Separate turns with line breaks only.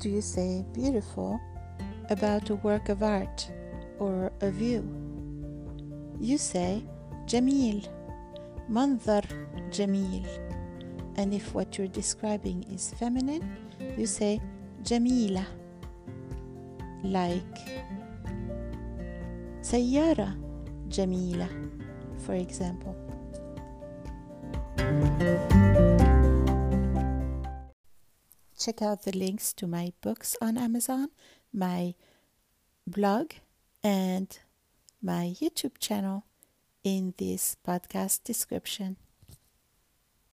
do you say beautiful about a work of art or a view? You say جميل منظر جميل and if what you're describing is feminine you say جميلة like سيارة جميلة for example Check out the links to my books on Amazon, my blog, and my YouTube channel in this podcast description.